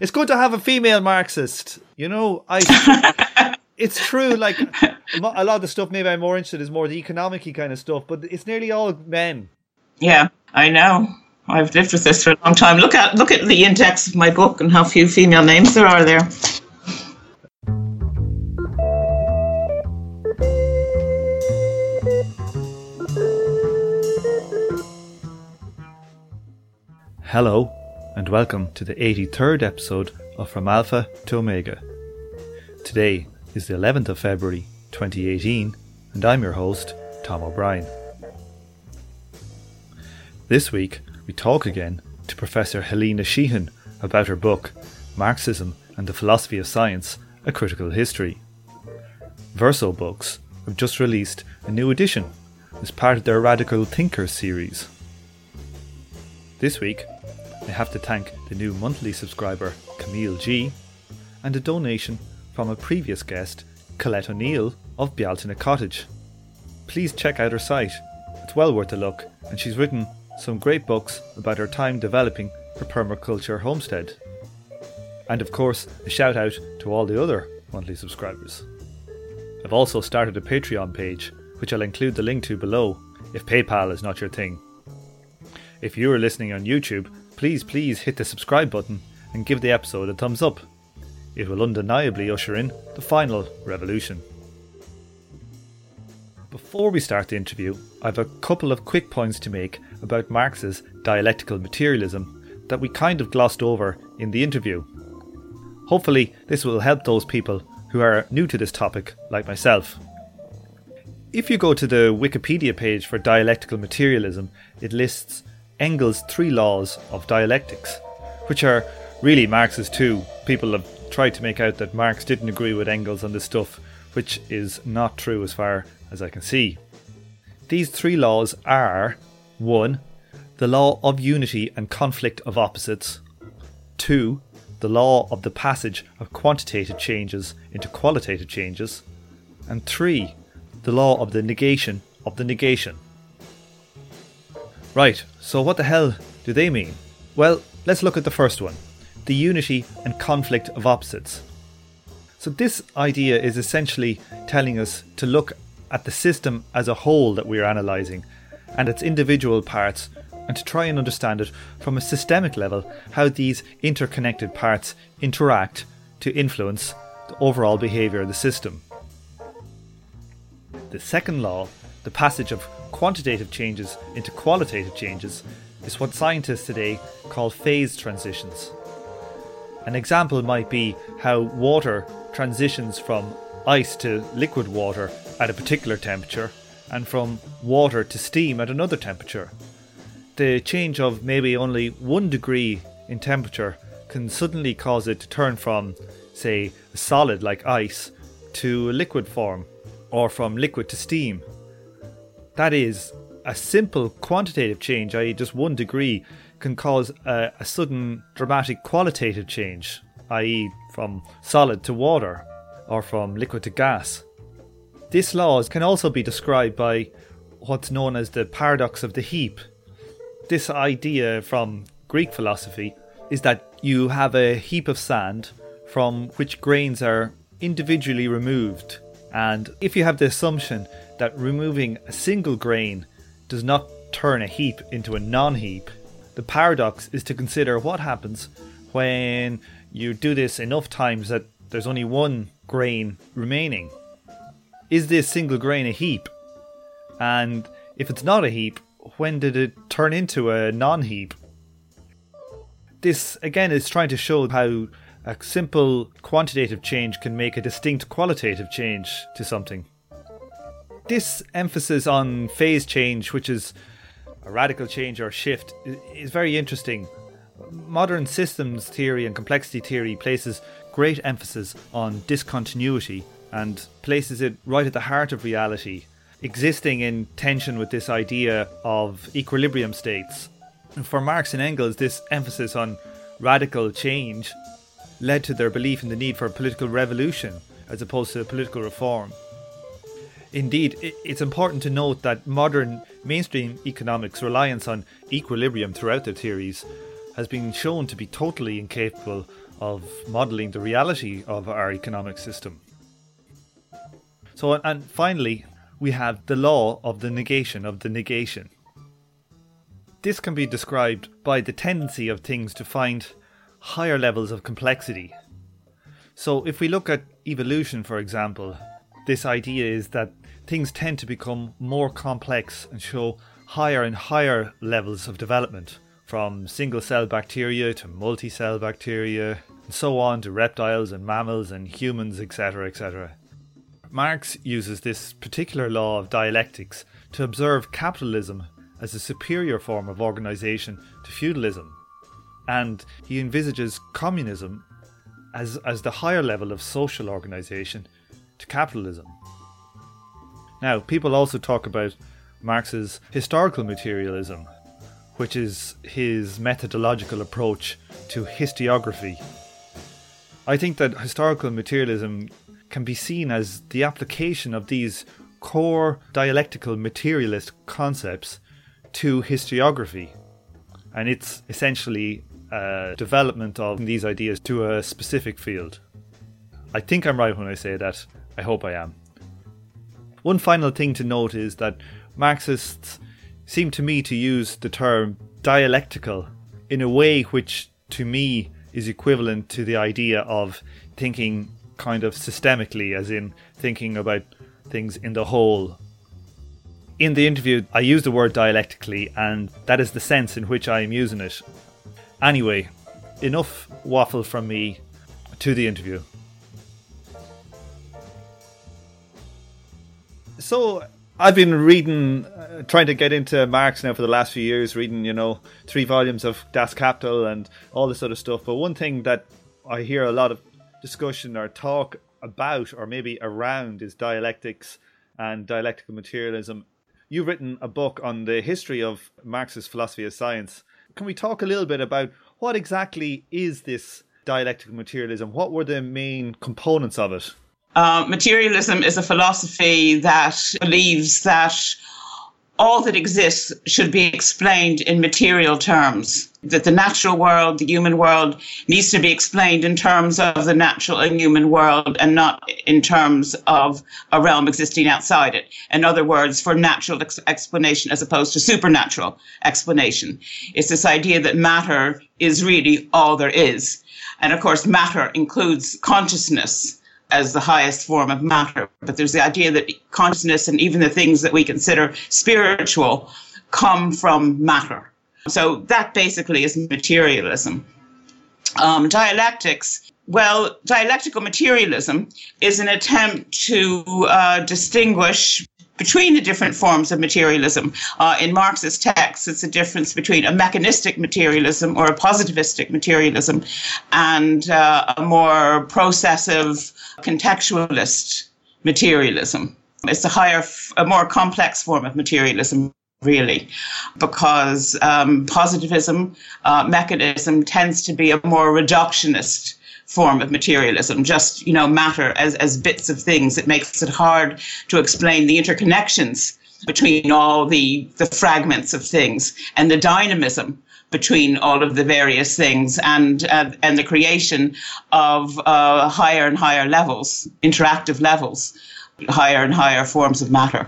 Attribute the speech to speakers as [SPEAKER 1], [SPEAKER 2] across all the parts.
[SPEAKER 1] It's good to have a female Marxist. You know, I. it's true. Like a lot of the stuff, maybe I'm more interested is more the economic kind of stuff, but it's nearly all men.
[SPEAKER 2] Yeah, I know. I've lived with this for a long time. Look at look at the index of my book and how few female names there are there.
[SPEAKER 1] Hello, and welcome to the 83rd episode of From Alpha to Omega. Today is the 11th of February 2018, and I'm your host, Tom O'Brien. This week, we talk again to Professor Helena Sheehan about her book, Marxism and the Philosophy of Science A Critical History. Verso Books have just released a new edition as part of their Radical Thinkers series. This week, I have to thank the new monthly subscriber Camille G and a donation from a previous guest, Colette O'Neill of Bealtaine Cottage. Please check out her site, it's well worth a look, and she's written some great books about her time developing her permaculture homestead. And of course, a shout out to all the other monthly subscribers. I've also started a Patreon page, which I'll include the link to below if PayPal is not your thing. If you are listening on YouTube, please, please hit the subscribe button and give the episode a thumbs up. It will undeniably usher in the final revolution. Before we start the interview, I have a couple of quick points to make about Marx's dialectical materialism that we kind of glossed over in the interview. Hopefully, this will help those people who are new to this topic, like myself. If you go to the Wikipedia page for dialectical materialism, it lists Engels' three laws of dialectics, which are really Marx's too. People have tried to make out that Marx didn't agree with Engels on this stuff, which is not true as far as I can see. These three laws are 1. The law of unity and conflict of opposites, 2. The law of the passage of quantitative changes into qualitative changes, and 3. The law of the negation of the negation. Right, so what the hell do they mean? Well, let's look at the first one the unity and conflict of opposites. So, this idea is essentially telling us to look at the system as a whole that we are analysing and its individual parts and to try and understand it from a systemic level how these interconnected parts interact to influence the overall behaviour of the system. The second law, the passage of quantitative changes into qualitative changes is what scientists today call phase transitions. An example might be how water transitions from ice to liquid water at a particular temperature and from water to steam at another temperature. The change of maybe only one degree in temperature can suddenly cause it to turn from, say, a solid like ice to a liquid form, or from liquid to steam, that is, a simple quantitative change, i.e., just one degree, can cause a, a sudden dramatic qualitative change, i.e., from solid to water or from liquid to gas. This law can also be described by what's known as the paradox of the heap. This idea from Greek philosophy is that you have a heap of sand from which grains are individually removed. And if you have the assumption that removing a single grain does not turn a heap into a non heap. The paradox is to consider what happens when you do this enough times that there's only one grain remaining. Is this single grain a heap? And if it's not a heap, when did it turn into a non heap? This again is trying to show how a simple quantitative change can make a distinct qualitative change to something this emphasis on phase change, which is a radical change or shift, is very interesting. Modern systems theory and complexity theory places great emphasis on discontinuity and places it right at the heart of reality, existing in tension with this idea of equilibrium states. And for Marx and Engels, this emphasis on radical change led to their belief in the need for a political revolution as opposed to political reform. Indeed, it's important to note that modern mainstream economics' reliance on equilibrium throughout their theories has been shown to be totally incapable of modelling the reality of our economic system. So, and finally, we have the law of the negation of the negation. This can be described by the tendency of things to find higher levels of complexity. So, if we look at evolution, for example, this idea is that things tend to become more complex and show higher and higher levels of development, from single cell bacteria to multi cell bacteria, and so on to reptiles and mammals and humans, etc. etc. Marx uses this particular law of dialectics to observe capitalism as a superior form of organisation to feudalism, and he envisages communism as, as the higher level of social organisation to capitalism. Now, people also talk about Marx's historical materialism, which is his methodological approach to historiography. I think that historical materialism can be seen as the application of these core dialectical materialist concepts to historiography. And it's essentially a development of these ideas to a specific field. I think I'm right when I say that. I hope I am. One final thing to note is that Marxists seem to me to use the term dialectical in a way which, to me, is equivalent to the idea of thinking kind of systemically, as in thinking about things in the whole. In the interview, I use the word dialectically, and that is the sense in which I am using it. Anyway, enough waffle from me to the interview. So, I've been reading, uh, trying to get into Marx now for the last few years, reading, you know, three volumes of Das Kapital and all this sort of stuff. But one thing that I hear a lot of discussion or talk about, or maybe around, is dialectics and dialectical materialism. You've written a book on the history of Marx's philosophy of science. Can we talk a little bit about what exactly is this dialectical materialism? What were the main components of it?
[SPEAKER 2] Uh, materialism is a philosophy that believes that all that exists should be explained in material terms. That the natural world, the human world, needs to be explained in terms of the natural and human world and not in terms of a realm existing outside it. In other words, for natural ex- explanation as opposed to supernatural explanation. It's this idea that matter is really all there is. And of course, matter includes consciousness as the highest form of matter. But there's the idea that consciousness and even the things that we consider spiritual come from matter. So that basically is materialism. Um, dialectics, well, dialectical materialism is an attempt to uh, distinguish between the different forms of materialism. Uh, in Marx's texts, it's a difference between a mechanistic materialism or a positivistic materialism and uh, a more processive contextualist materialism. It's a higher, a more complex form of materialism really, because um, positivism uh, mechanism tends to be a more reductionist form of materialism, just, you know, matter as, as bits of things. It makes it hard to explain the interconnections between all the, the fragments of things and the dynamism between all of the various things and uh, and the creation of uh, higher and higher levels, interactive levels, higher and higher forms of matter.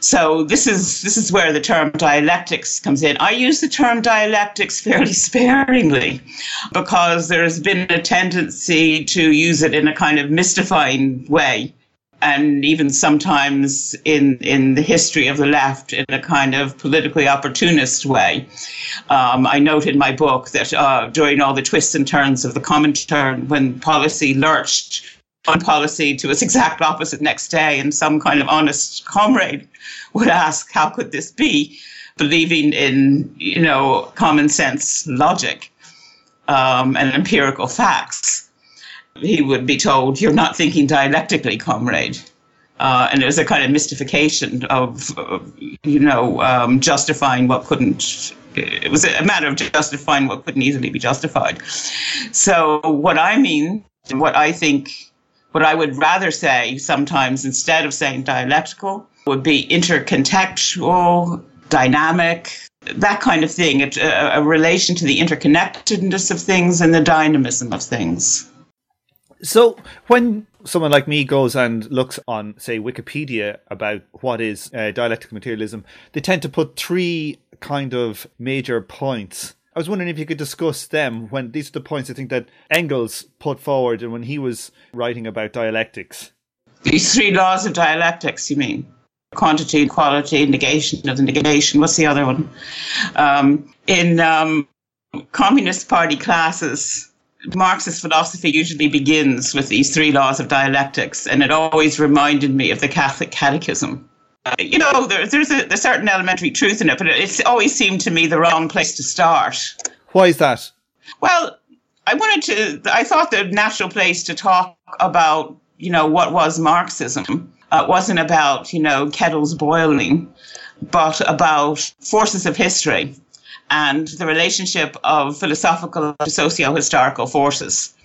[SPEAKER 2] So this is this is where the term dialectics comes in. I use the term dialectics fairly sparingly because there has been a tendency to use it in a kind of mystifying way and even sometimes in in the history of the left in a kind of politically opportunist way. Um, I note in my book that uh, during all the twists and turns of the Comintern, when policy lurched on policy to its exact opposite next day, and some kind of honest comrade would ask, "How could this be?" Believing in you know common sense logic um, and empirical facts, he would be told, "You're not thinking dialectically, comrade." Uh, and was a kind of mystification of, uh, you know, um, justifying what couldn't. It was a matter of justifying what couldn't easily be justified. So what I mean, what I think what I would rather say sometimes instead of saying dialectical would be intercontextual, dynamic, that kind of thing, a, a relation to the interconnectedness of things and the dynamism of things.
[SPEAKER 1] So when someone like me goes and looks on, say, Wikipedia about what is uh, dialectical materialism, they tend to put three kind of major points. I was wondering if you could discuss them when these are the points I think that Engels put forward and when he was writing about dialectics.
[SPEAKER 2] These three laws of dialectics, you mean? Quantity, quality, negation of the negation. What's the other one? Um, in um, Communist Party classes, Marxist philosophy usually begins with these three laws of dialectics, and it always reminded me of the Catholic Catechism. Uh, you know, there, there's a, a, certain elementary truth in it, but it's always seemed to me the wrong place to start.
[SPEAKER 1] Why is that?
[SPEAKER 2] Well, I wanted to, I thought the natural place to talk about, you know, what was Marxism uh, wasn't about, you know, kettles boiling, but about forces of history and the relationship of philosophical to socio-historical forces.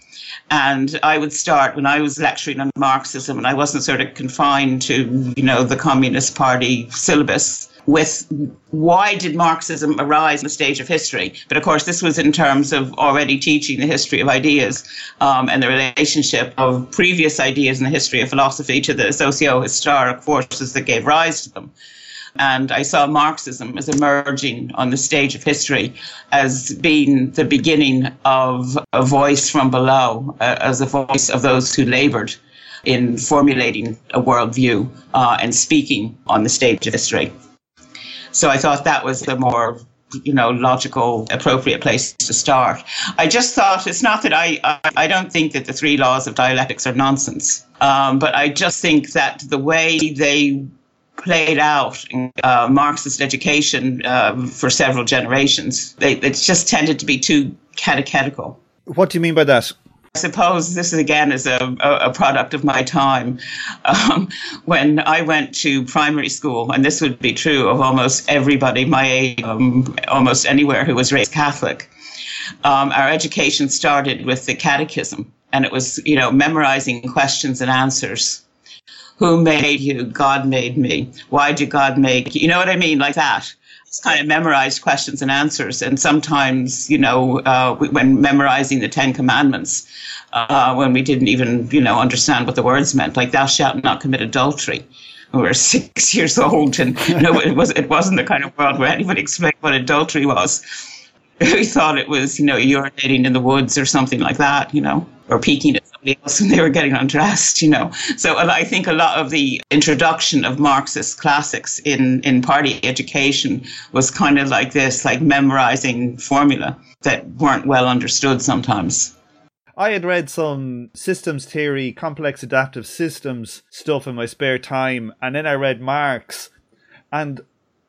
[SPEAKER 2] And I would start when I was lecturing on Marxism, and I wasn't sort of confined to, you know, the Communist Party syllabus with why did Marxism arise in the stage of history? But of course, this was in terms of already teaching the history of ideas um, and the relationship of previous ideas in the history of philosophy to the socio-historic forces that gave rise to them. And I saw Marxism as emerging on the stage of history as being the beginning of a voice from below, uh, as a voice of those who labored in formulating a worldview uh, and speaking on the stage of history. So I thought that was the more you know logical appropriate place to start i just thought it's not that i i, I don't think that the three laws of dialectics are nonsense um, but i just think that the way they played out in uh, Marxist education uh, for several generations. They, it's just tended to be too catechetical.
[SPEAKER 1] What do you mean by that?
[SPEAKER 2] I suppose this is again is a, a product of my time. Um, when I went to primary school, and this would be true of almost everybody my age, um, almost anywhere who was raised Catholic, um, our education started with the catechism, and it was you know memorizing questions and answers who made you? God made me. Why did God make you? You know what I mean? Like that. It's kind of memorized questions and answers. And sometimes, you know, uh, when memorizing the Ten Commandments, uh, when we didn't even, you know, understand what the words meant, like thou shalt not commit adultery. We were six years old, and know, it was it wasn't the kind of world where anybody explained what adultery was. We thought it was, you know, urinating in the woods or something like that, you know, or peeking at somebody else when they were getting undressed, you know. So uh, I think a lot of the introduction of Marxist classics in, in party education was kind of like this, like memorizing formula that weren't well understood sometimes.
[SPEAKER 1] I had read some systems theory, complex adaptive systems stuff in my spare time, and then I read Marx. And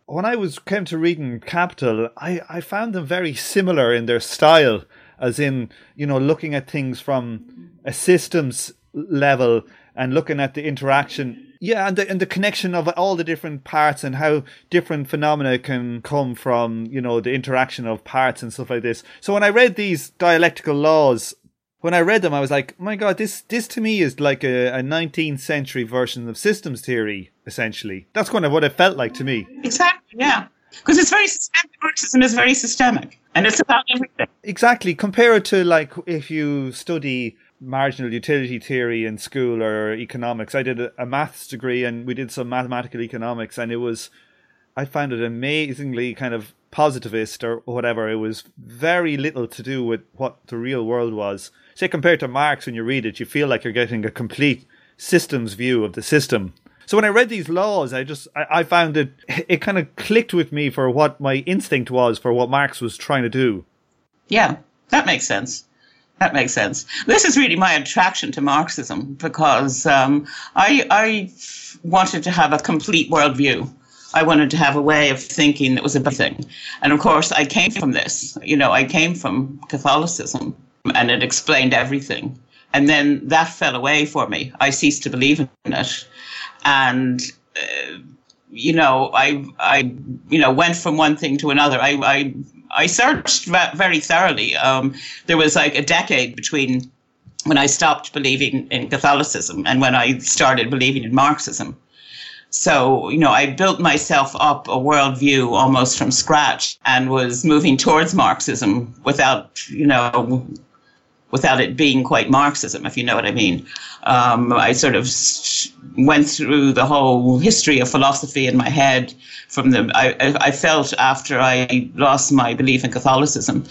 [SPEAKER 1] when I was came to reading Capital, I, I found them very similar in their style as in you know looking at things from a systems level and looking at the interaction. Yeah and the, and the connection of all the different parts and how different phenomena can come from you know the interaction of parts and stuff like this. So when i read these dialectical laws when i read them i was like my god this this to me is like a, a 19th century version of systems theory essentially. That's kind of what it felt like to me.
[SPEAKER 2] Exactly yeah because it's very systemic. Marxism is very systemic, and it's about everything.
[SPEAKER 1] Exactly. Compare it to like if you study marginal utility theory in school or economics. I did a, a maths degree, and we did some mathematical economics, and it was I found it amazingly kind of positivist or whatever. It was very little to do with what the real world was. Say compared to Marx, when you read it, you feel like you're getting a complete systems view of the system so when I read these laws, I just I, I found it it kind of clicked with me for what my instinct was for what Marx was trying to do.
[SPEAKER 2] Yeah, that makes sense. That makes sense. This is really my attraction to Marxism because um, I I wanted to have a complete worldview. I wanted to have a way of thinking that was a thing. And of course, I came from this. You know, I came from Catholicism and it explained everything. And then that fell away for me. I ceased to believe in it and uh, you know, I I you know went from one thing to another. I I I searched very thoroughly. Um, there was like a decade between when I stopped believing in Catholicism and when I started believing in Marxism. So, you know, I built myself up a worldview almost from scratch and was moving towards Marxism without, you know, without it being quite Marxism, if you know what I mean. Um, I sort of went through the whole history of philosophy in my head. From the, I, I felt after I lost my belief in Catholicism,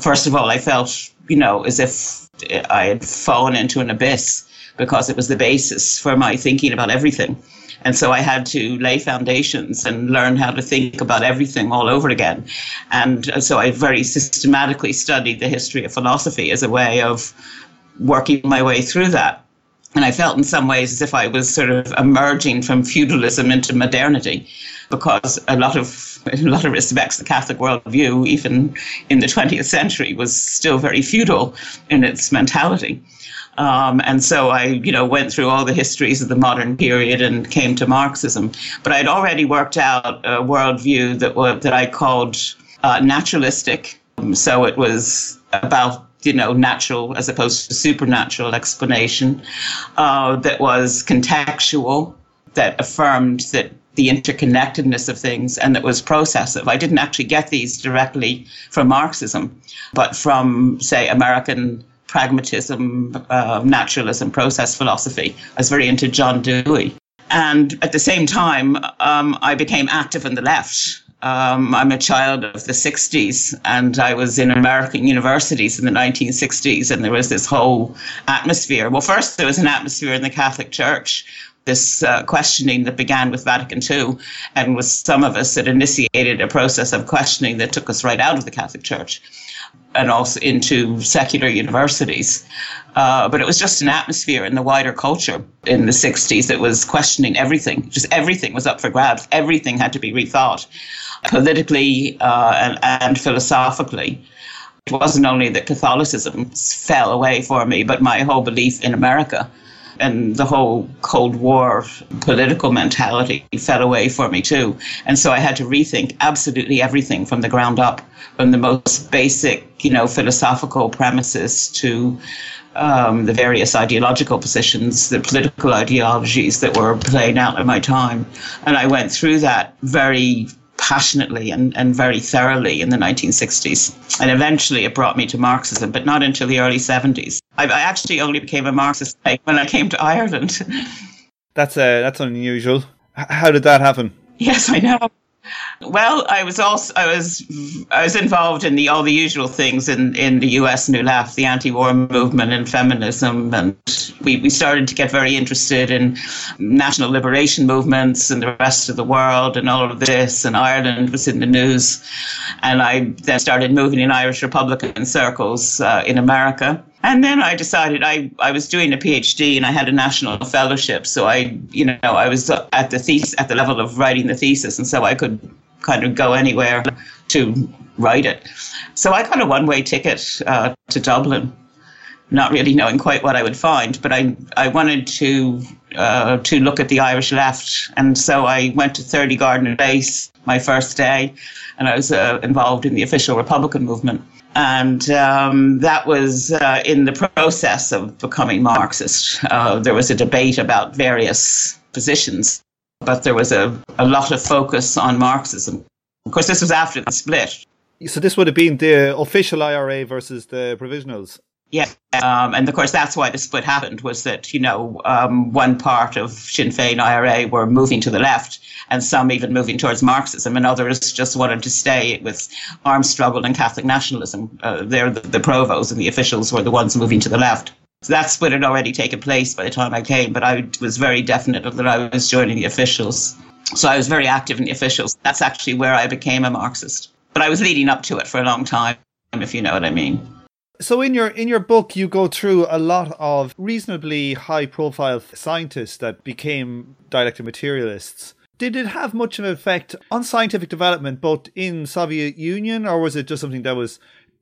[SPEAKER 2] first of all, I felt, you know, as if I had fallen into an abyss because it was the basis for my thinking about everything. And so I had to lay foundations and learn how to think about everything all over again. And so I very systematically studied the history of philosophy as a way of working my way through that. And I felt in some ways as if I was sort of emerging from feudalism into modernity, because a lot of, in a lot of respects, the Catholic worldview, even in the 20th century, was still very feudal in its mentality. Um, and so I, you know, went through all the histories of the modern period and came to Marxism. But I'd already worked out a worldview that that I called uh, naturalistic. So it was about you know natural as opposed to supernatural explanation uh, that was contextual, that affirmed that the interconnectedness of things and that was processive. I didn't actually get these directly from Marxism, but from, say, American pragmatism, uh, naturalism, process philosophy. I was very into John Dewey. And at the same time, um, I became active in the left. Um, I'm a child of the 60s, and I was in American universities in the 1960s, and there was this whole atmosphere. Well, first, there was an atmosphere in the Catholic Church this uh, questioning that began with Vatican II and was some of us that initiated a process of questioning that took us right out of the Catholic Church and also into secular universities. Uh, but it was just an atmosphere in the wider culture in the 60s that was questioning everything. Just everything was up for grabs. Everything had to be rethought politically uh, and, and philosophically. It wasn't only that Catholicism fell away for me, but my whole belief in America and the whole Cold War political mentality fell away for me too. And so I had to rethink absolutely everything from the ground up, from the most basic, you know, philosophical premises to um, the various ideological positions, the political ideologies that were playing out in my time. And I went through that very passionately and, and very thoroughly in the 1960s. And eventually it brought me to Marxism, but not until the early 70s. I, I actually only became a Marxist when I came to Ireland.
[SPEAKER 1] That's uh, that's unusual. How did that happen?
[SPEAKER 2] Yes, I know. Well, I was also I was I was involved in the all the usual things in, in the U.S. New Left, the anti-war movement and feminism, and we, we started to get very interested in national liberation movements and the rest of the world and all of this. And Ireland was in the news, and I then started moving in Irish Republican circles uh, in America. And then I decided I, I was doing a PhD and I had a national fellowship. So I, you know, I was at the thesis, at the level of writing the thesis. And so I could kind of go anywhere to write it. So I got a one way ticket uh, to Dublin, not really knowing quite what I would find, but I, I wanted to, uh, to look at the Irish left. And so I went to 30 Gardiner Place my first day, and I was uh, involved in the official Republican movement and um, that was uh, in the process of becoming Marxist. Uh, there was a debate about various positions, but there was a, a lot of focus on Marxism. Of course, this was after the split.
[SPEAKER 1] So this would have been the official IRA versus the provisionals.
[SPEAKER 2] Yeah, um, and of course that's why the split happened was that you know um, one part of Sinn Féin IRA were moving to the left, and some even moving towards Marxism, and others just wanted to stay with armed struggle and Catholic nationalism. Uh, they're the, the provos and the officials were the ones moving to the left. So that split had already taken place by the time I came, but I was very definite that I was joining the officials. So I was very active in the officials. That's actually where I became a Marxist. But I was leading up to it for a long time, if you know what I mean.
[SPEAKER 1] So in your in your book you go through a lot of reasonably high profile scientists that became dialectic materialists. Did it have much of an effect on scientific development both in Soviet Union or was it just something that was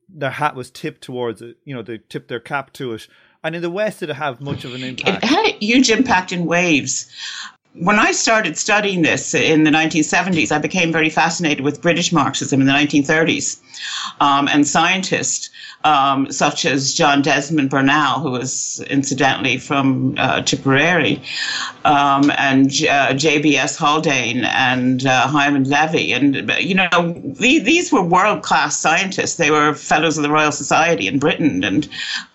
[SPEAKER 1] their hat was tipped towards it, you know, they tipped their cap to it? And in the West did it have much of an impact?
[SPEAKER 2] It had a huge impact in waves. when I started studying this in the 1970s, I became very fascinated with British Marxism in the 1930s. Um, and scientists um, such as John Desmond Bernal, who was incidentally from uh, Tipperary, um, and uh, J.B.S. Haldane and uh, Hyman Levy. And, you know, these were world class scientists. They were fellows of the Royal Society in Britain and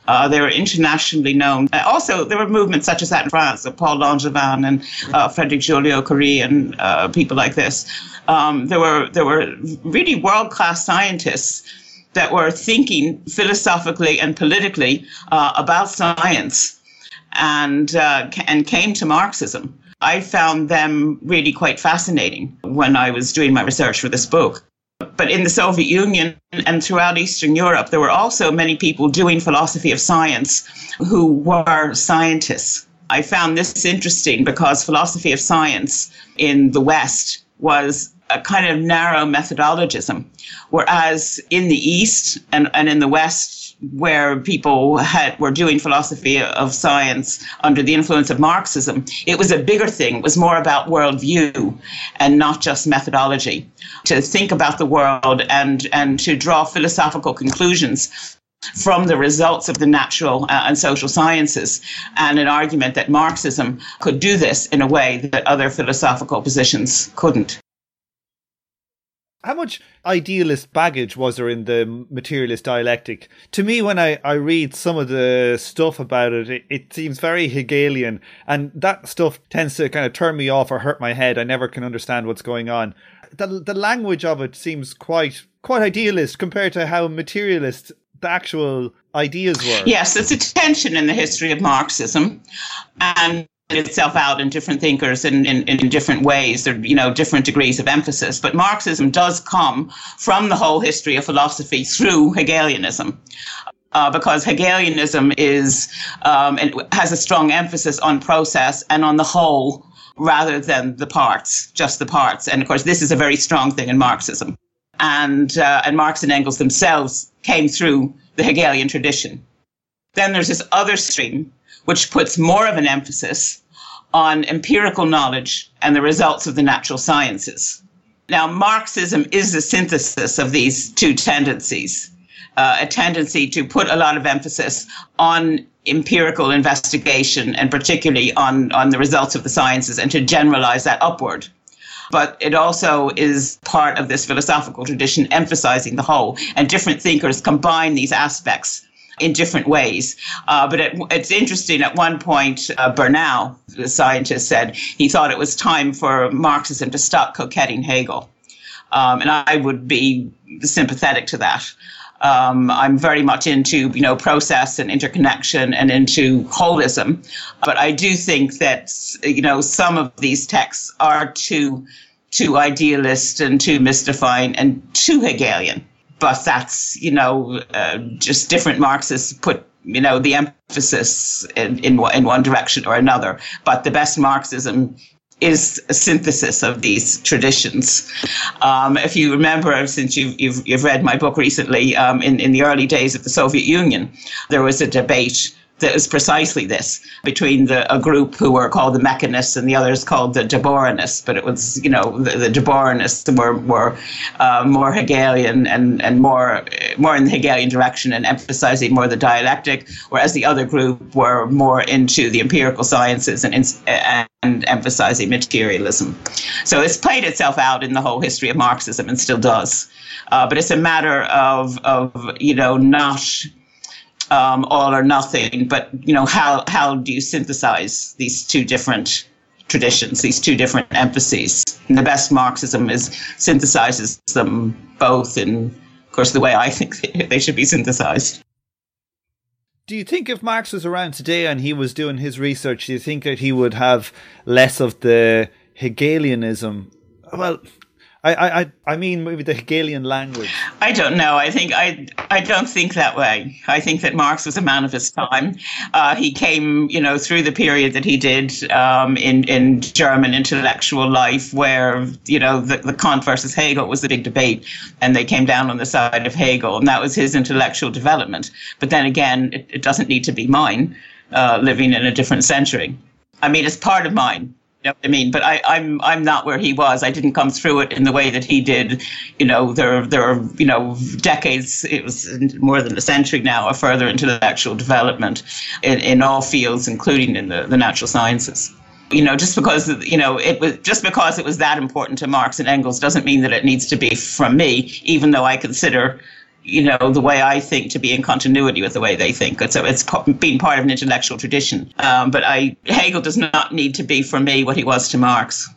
[SPEAKER 2] uh, they were internationally known. Also, there were movements such as that in France, so Paul Langevin and uh, Frederick Joliot-Curie and uh, people like this. Um, there were there were really world class scientists that were thinking philosophically and politically uh, about science and, uh, and came to Marxism. I found them really quite fascinating when I was doing my research for this book. But in the Soviet Union and throughout Eastern Europe, there were also many people doing philosophy of science who were scientists. I found this interesting because philosophy of science in the West was a kind of narrow methodologism. Whereas in the East and, and in the West, where people had were doing philosophy of science under the influence of Marxism, it was a bigger thing. It was more about worldview and not just methodology. To think about the world and and to draw philosophical conclusions from the results of the natural uh, and social sciences, and an argument that Marxism could do this in a way that other philosophical positions couldn't.
[SPEAKER 1] How much idealist baggage was there in the materialist dialectic? To me, when I, I read some of the stuff about it, it, it seems very Hegelian, and that stuff tends to kind of turn me off or hurt my head. I never can understand what's going on. The, the language of it seems quite quite idealist compared to how materialist the actual ideas were.
[SPEAKER 2] Yes, it's a tension in the history of Marxism. And itself out in different thinkers in, in, in different ways. There you know, different degrees of emphasis. But Marxism does come from the whole history of philosophy through Hegelianism. Uh, because Hegelianism is um, has a strong emphasis on process and on the whole rather than the parts, just the parts. And of course, this is a very strong thing in Marxism. And uh, and Marx and Engels themselves came through the Hegelian tradition. Then there's this other stream which puts more of an emphasis on empirical knowledge and the results of the natural sciences. Now, Marxism is a synthesis of these two tendencies uh, a tendency to put a lot of emphasis on empirical investigation and particularly on, on the results of the sciences and to generalize that upward. But it also is part of this philosophical tradition emphasizing the whole, and different thinkers combine these aspects in different ways. Uh, but it, it's interesting. At one point, uh, Bernal, the scientist, said he thought it was time for Marxism to stop coquetting Hegel. Um, and I would be sympathetic to that. Um, I'm very much into you know process and interconnection and into holism, but I do think that you know some of these texts are too too idealist and too mystifying and too Hegelian that's you know uh, just different Marxists put you know the emphasis in, in in one direction or another. But the best Marxism is a synthesis of these traditions. Um, if you remember, since you've, you've, you've read my book recently, um, in, in the early days of the Soviet Union, there was a debate that was precisely this between the, a group who were called the mechanists and the others called the Deborinists. But it was, you know, the, the Deborinists were, were uh, more Hegelian and, and more, more in the Hegelian direction and emphasizing more the dialectic, whereas the other group were more into the empirical sciences and, and, and emphasizing materialism. So it's played itself out in the whole history of Marxism and still does. Uh, but it's a matter of, of you know, not um, all or nothing, but you know how how do you synthesize these two different traditions, these two different emphases? And the best Marxism is synthesizes them both in, of course, the way I think they should be synthesized.
[SPEAKER 1] Do you think if Marx was around today and he was doing his research, do you think that he would have less of the Hegelianism? Well, I, I, I mean, maybe the Hegelian language.
[SPEAKER 2] I don't know. I think I, I don't think that way. I think that Marx was a man of his time. Uh, he came, you know, through the period that he did um, in in German intellectual life, where you know the, the Kant versus Hegel was the big debate, and they came down on the side of Hegel, and that was his intellectual development. But then again, it, it doesn't need to be mine, uh, living in a different century. I mean, it's part of mine know what I mean? But I, I'm I'm not where he was. I didn't come through it in the way that he did. You know, there there are you know decades. It was more than a century now, or further into the actual development in, in all fields, including in the, the natural sciences you know just because you know it was just because it was that important to Marx and Engels doesn't mean that it needs to be from me even though I consider you know, the way I think to be in continuity with the way they think. So it's been part of an intellectual tradition. Um, but I, Hegel does not need to be for me what he was to Marx.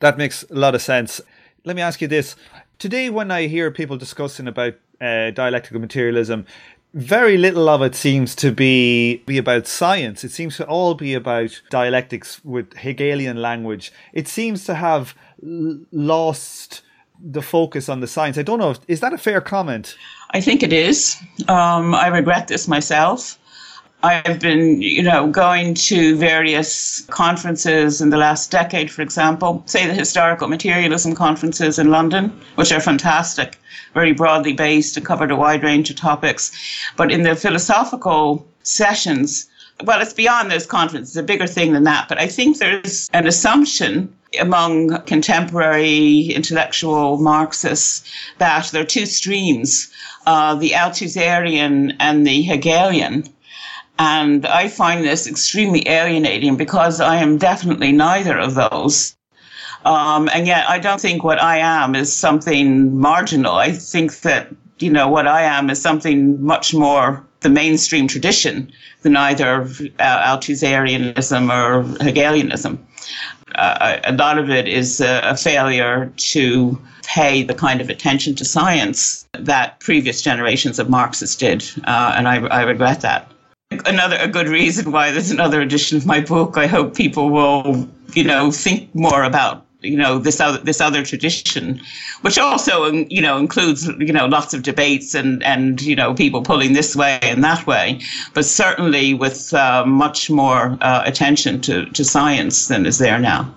[SPEAKER 1] That makes a lot of sense. Let me ask you this. Today, when I hear people discussing about uh, dialectical materialism, very little of it seems to be be about science. It seems to all be about dialectics with Hegelian language. It seems to have l- lost the focus on the science. I don't know. If, is that a fair comment?
[SPEAKER 2] I think it is. Um, I regret this myself. I've been, you know, going to various conferences in the last decade, for example, say the historical materialism conferences in London, which are fantastic, very broadly based and covered a wide range of topics. But in the philosophical sessions, well, it's beyond those conferences, it's a bigger thing than that. But I think there's an assumption among contemporary intellectual Marxists that there are two streams, uh, the Althusserian and the Hegelian. And I find this extremely alienating because I am definitely neither of those. Um, and yet I don't think what I am is something marginal. I think that, you know, what I am is something much more the mainstream tradition than either uh, Althusserianism or Hegelianism uh, a lot of it is a, a, failure to pay the kind of attention to science that previous generations of Marxists did, uh, and I, I regret that. Another a good reason why there's another edition of my book. I hope people will, you know, think more about you know this other this other tradition, which also you know includes you know lots of debates and and you know people pulling this way and that way, but certainly with uh, much more uh, attention to to science than is there now.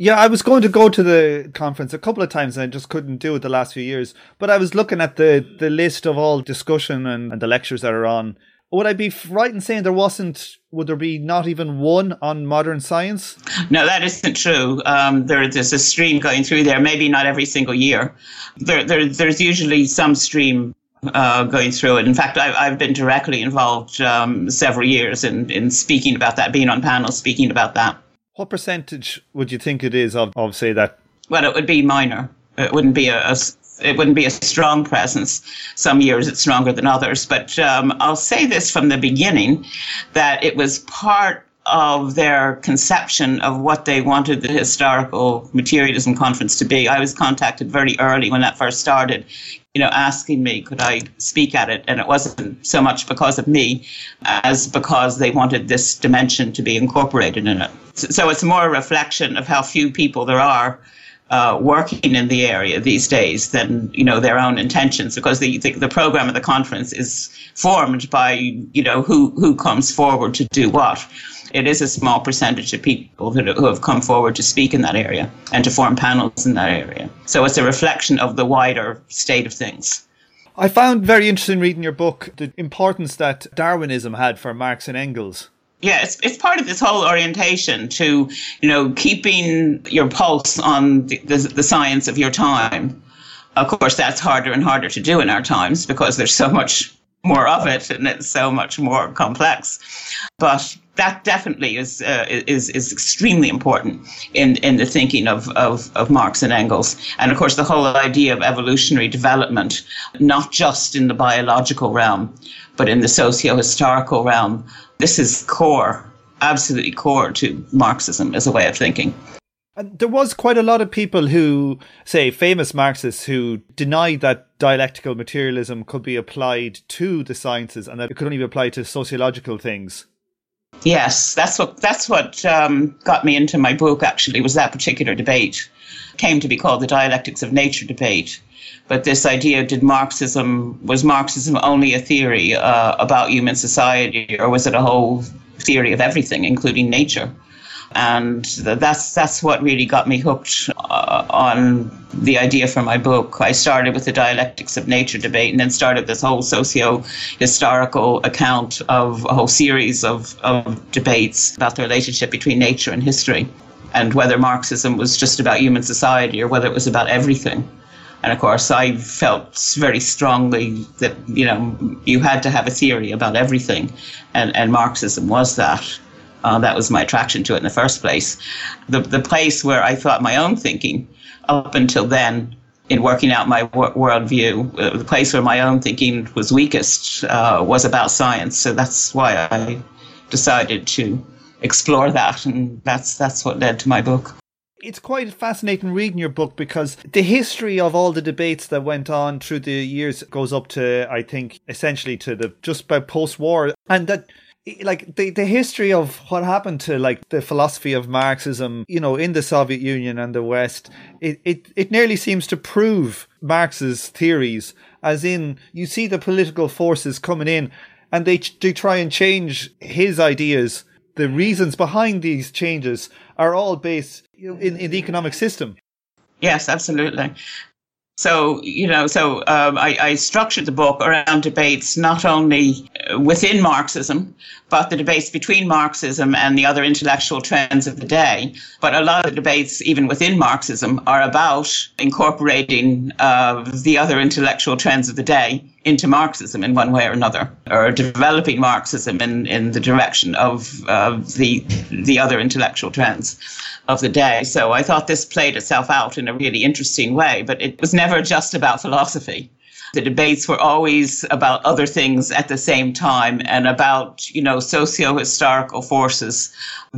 [SPEAKER 1] Yeah, I was going to go to the conference a couple of times and I just couldn't do it the last few years. But I was looking at the, the list of all discussion and, and the lectures that are on would I be right in saying there wasn't? Would there be not even one on modern science?
[SPEAKER 2] No, that isn't true. Um, there, there's a stream going through there. Maybe not every single year. There, there there's usually some stream uh, going through it. In fact, I've, I've been directly involved um, several years in, in speaking about that, being on panels speaking about that.
[SPEAKER 1] What percentage would you think it is of, of say that?
[SPEAKER 2] Well, it would be minor. It wouldn't be a, a it wouldn't be a strong presence. Some years it's stronger than others. But um, I'll say this from the beginning that it was part of their conception of what they wanted the historical materialism conference to be. I was contacted very early when that first started, you know, asking me could I speak at it, and it wasn't so much because of me as because they wanted this dimension to be incorporated in it. So it's more a reflection of how few people there are uh, working in the area these days than you know their own intentions because the, the, the program of the conference is formed by you know who who comes forward to do what. It is a small percentage of people who, who have come forward to speak in that area and to form panels in that area. So it's a reflection of the wider state of things.
[SPEAKER 1] I found very interesting reading your book the importance that Darwinism had for Marx and Engels
[SPEAKER 2] yeah, it's, it's part of this whole orientation to, you know, keeping your pulse on the, the, the, science of your time. Of course, that's harder and harder to do in our times because there's so much more of it and it's so much more complex. But that definitely is uh, is is extremely important in in the thinking of, of of Marx and Engels, and of course the whole idea of evolutionary development, not just in the biological realm, but in the socio-historical realm, this is core, absolutely core to Marxism as a way of thinking.
[SPEAKER 1] And there was quite a lot of people who, say, famous Marxists who denied that dialectical materialism could be applied to the sciences and that it could only be applied to sociological things.
[SPEAKER 2] Yes, that's what that's what um, got me into my book. Actually, was that particular debate came to be called the dialectics of nature debate. But this idea did Marxism was Marxism only a theory uh, about human society, or was it a whole theory of everything, including nature? and that's that's what really got me hooked uh, on the idea for my book. I started with the dialectics of nature debate, and then started this whole socio-historical account of a whole series of, of debates about the relationship between nature and history, and whether Marxism was just about human society or whether it was about everything. And of course, I felt very strongly that you know you had to have a theory about everything, and, and Marxism was that. Uh, that was my attraction to it in the first place. The, the place where I thought my own thinking, up until then, in working out my wor- worldview, uh, the place where my own thinking was weakest uh, was about science. So that's why I decided to explore that, and that's that's what led to my book.
[SPEAKER 1] It's quite fascinating reading your book because the history of all the debates that went on through the years goes up to, I think, essentially to the just about post war, and that like the, the history of what happened to like the philosophy of Marxism, you know, in the Soviet Union and the West, it, it, it nearly seems to prove Marx's theories, as in you see the political forces coming in and they, they try and change his ideas. The reasons behind these changes are all based in, in the economic system.
[SPEAKER 2] Yes, absolutely. So, you know, so um, I, I, structured the book around debates not only within Marxism, but the debates between Marxism and the other intellectual trends of the day. But a lot of the debates, even within Marxism, are about incorporating uh, the other intellectual trends of the day into Marxism in one way or another, or developing Marxism in, in the direction of uh, the the other intellectual trends of the day. So I thought this played itself out in a really interesting way, but it was never just about philosophy. The debates were always about other things at the same time and about, you know, socio-historical forces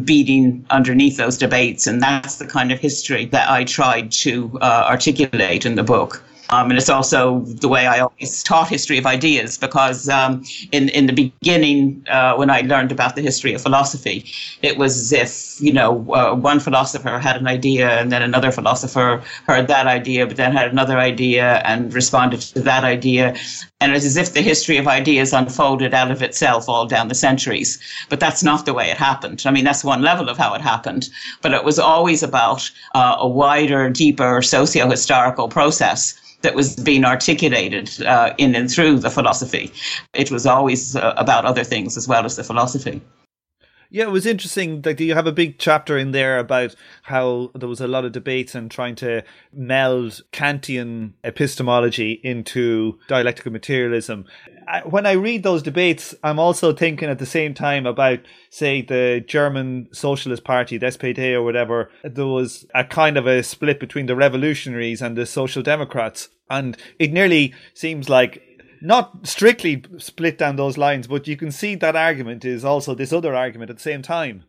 [SPEAKER 2] beating underneath those debates. And that's the kind of history that I tried to uh, articulate in the book. Um, and it's also the way I always taught history of ideas because um, in, in the beginning, uh, when I learned about the history of philosophy, it was as if, you know, uh, one philosopher had an idea and then another philosopher heard that idea, but then had another idea and responded to that idea. And it's as if the history of ideas unfolded out of itself all down the centuries. But that's not the way it happened. I mean, that's one level of how it happened. But it was always about uh, a wider, deeper socio historical process that was being articulated uh, in and through the philosophy. It was always uh, about other things as well as the philosophy.
[SPEAKER 1] Yeah, it was interesting that you have a big chapter in there about how there was a lot of debates and trying to meld Kantian epistemology into dialectical materialism. When I read those debates, I'm also thinking at the same time about, say, the German Socialist Party, the SPD or whatever. There was a kind of a split between the revolutionaries and the Social Democrats. And it nearly seems like not strictly split down those lines, but you can see that argument is also this other argument at the same time.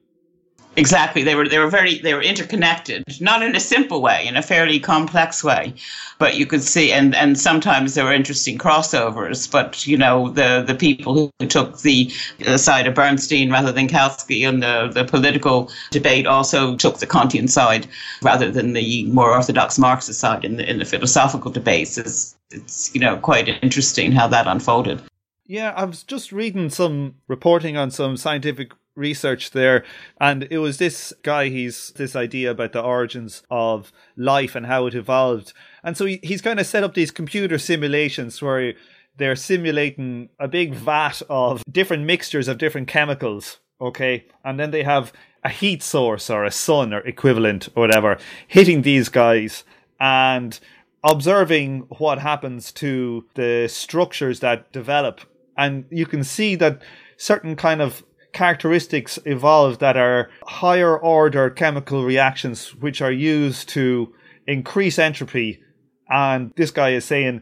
[SPEAKER 2] Exactly. They were they were very they were interconnected, not in a simple way, in a fairly complex way. But you could see and, and sometimes there were interesting crossovers. But you know, the, the people who took the, side of Bernstein rather than Kautsky in the, the political debate also took the Kantian side rather than the more orthodox Marxist side in the in the philosophical debates. It's, it's you know quite interesting how that unfolded.
[SPEAKER 1] Yeah, I was just reading some reporting on some scientific research there and it was this guy he's this idea about the origins of life and how it evolved. And so he, he's kind of set up these computer simulations where they're simulating a big mm-hmm. vat of different mixtures of different chemicals okay? And then they have a heat source or a sun or equivalent or whatever hitting these guys and observing what happens to the structures that develop. And you can see that certain kind of characteristics evolve that are higher order chemical reactions which are used to increase entropy. And this guy is saying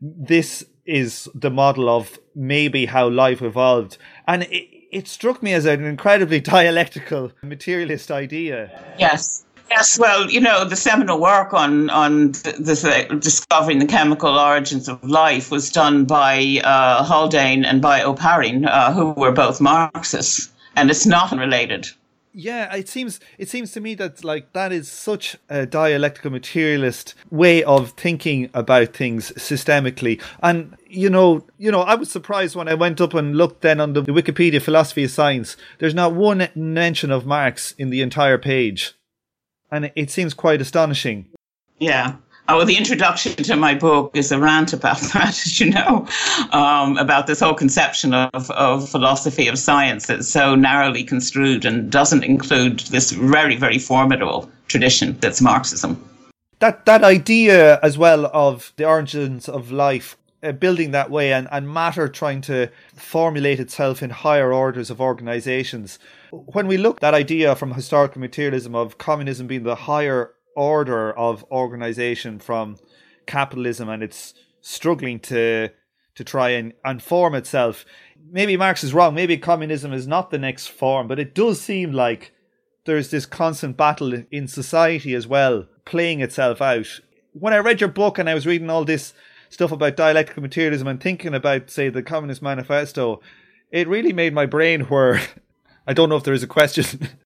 [SPEAKER 1] this is the model of maybe how life evolved. And it, it struck me as an incredibly dialectical materialist idea.
[SPEAKER 2] Yes. Yes, well, you know, the seminal work on on the, the, discovering the chemical origins of life was done by uh, Haldane and by Oparin, uh, who were both Marxists, and it's not unrelated.
[SPEAKER 1] Yeah, it seems it seems to me that like that is such a dialectical materialist way of thinking about things systemically. And you know, you know, I was surprised when I went up and looked then on the Wikipedia philosophy of science. There's not one mention of Marx in the entire page. And it seems quite astonishing.
[SPEAKER 2] Yeah. Oh, the introduction to my book is a rant about that, as you know, um, about this whole conception of, of philosophy of science that's so narrowly construed and doesn't include this very, very formidable tradition that's Marxism.
[SPEAKER 1] That that idea as well of the origins of life uh, building that way and, and matter trying to formulate itself in higher orders of organizations. When we look that idea from historical materialism of communism being the higher order of organization from capitalism and it's struggling to to try and, and form itself. Maybe Marx is wrong. Maybe communism is not the next form, but it does seem like there's this constant battle in society as well, playing itself out. When I read your book and I was reading all this stuff about dialectical materialism and thinking about, say, the Communist Manifesto, it really made my brain whir. I don't know if there is a question.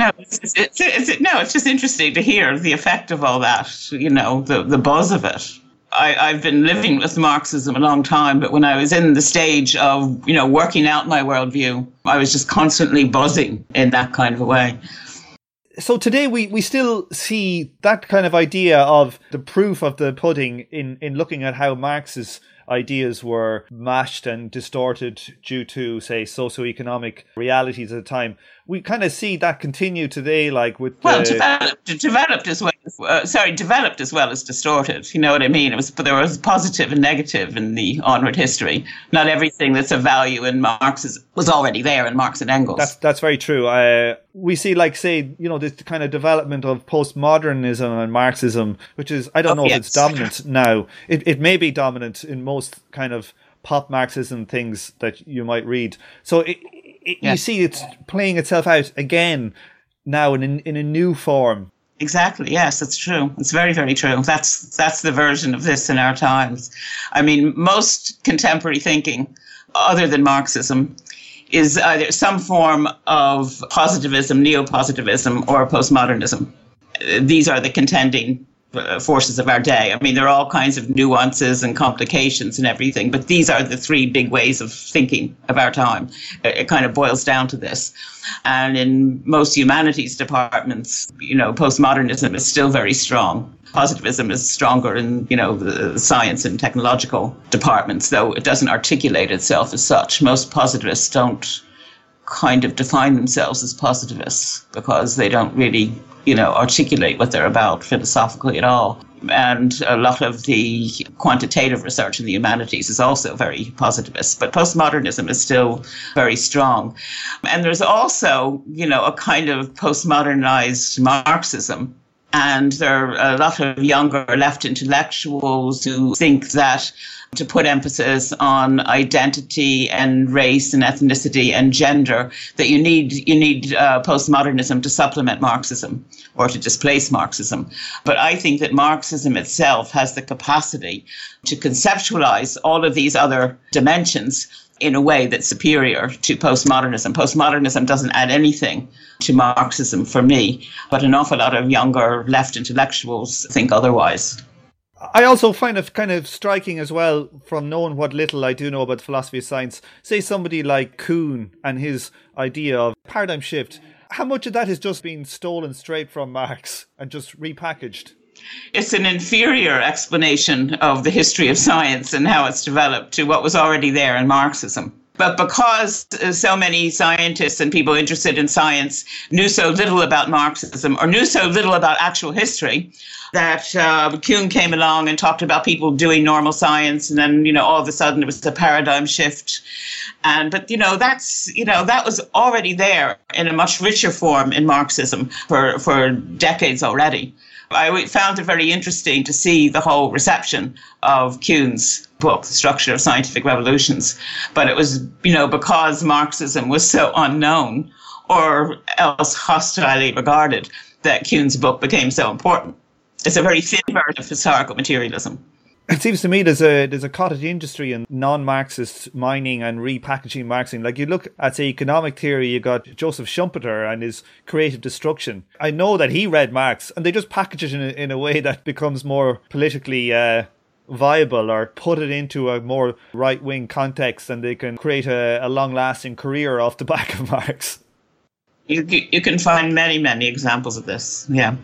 [SPEAKER 2] No, it's, it's, it's, no, it's just interesting to hear the effect of all that, you know, the, the buzz of it. I, I've been living with Marxism a long time, but when I was in the stage of, you know, working out my worldview, I was just constantly buzzing in that kind of a way
[SPEAKER 1] so today we, we still see that kind of idea of the proof of the pudding in, in looking at how Marx's ideas were mashed and distorted due to, say, socioeconomic realities at the time. We kind of see that continue today, like with
[SPEAKER 2] well, the... developed, developed as well. As, uh, sorry, developed as well as distorted. You know what I mean? It was, but there was positive and negative in the onward history. Not everything that's of value in Marx was already there in Marx and Engels.
[SPEAKER 1] That's that's very true. Uh, we see, like, say, you know, this kind of development of postmodernism and Marxism, which is I don't oh, know yes. if it's dominant now. It it may be dominant in most kind of pop Marxism things that you might read. So it, it, you see it's playing itself out again now in in a new form.
[SPEAKER 2] Exactly. Yes, it's true. It's very, very true. That's that's the version of this in our times. I mean, most contemporary thinking, other than Marxism, is either some form of positivism, neo-positivism, or postmodernism. These are the contending Uh, forces of our day. I mean, there are all kinds of nuances and complications and everything, but these are the three big ways of thinking of our time. It, it kind of boils down to this. And in most humanities departments, you know, postmodernism is still very strong. Positivism is stronger in, you know, the science and technological departments, though it doesn't articulate itself as such. Most positivists don't kind of define themselves as positivists because they don't really, you know, articulate what they're about philosophically at all. And a lot of the quantitative research in the humanities is also very positivist, but postmodernism is still very strong. And there's also, you know, a kind of postmodernized Marxism and there are a lot of younger left intellectuals who think that to put emphasis on identity and race and ethnicity and gender that you need you need uh, postmodernism to supplement Marxism or to displace Marxism. But I think that Marxism itself has the capacity to conceptualize all of these other dimensions in a way that's superior to postmodernism. Postmodernism doesn't add anything to Marxism for me, but an awful lot of younger left intellectuals think otherwise.
[SPEAKER 1] I also find it kind of striking as well from knowing what little I do know about philosophy of science. Say somebody like Kuhn and his idea of paradigm shift. How much of that is just been stolen straight from Marx and just repackaged?
[SPEAKER 2] It's an inferior explanation of the history of science and how it's developed to what was already there in Marxism. But because so many scientists and people interested in science knew so little about Marxism or knew so little about actual history, that uh, Kuhn came along and talked about people doing normal science, and then you know all of a sudden it was a paradigm shift. And but you know that's you know that was already there in a much richer form in Marxism for for decades already. I found it very interesting to see the whole reception of Kuhn's book, The Structure of Scientific Revolutions. But it was, you know, because Marxism was so unknown or else hostilely regarded that Kuhn's book became so important. It's a very thin version of historical materialism.
[SPEAKER 1] It seems to me there's a there's a cottage industry in non-Marxist mining and repackaging Marxism. Like you look at say economic theory, you got Joseph Schumpeter and his creative destruction. I know that he read Marx, and they just package it in a, in a way that becomes more politically uh, viable or put it into a more right wing context, and they can create a, a long lasting career off the back of Marx.
[SPEAKER 2] You you can find many many examples of this. Yeah.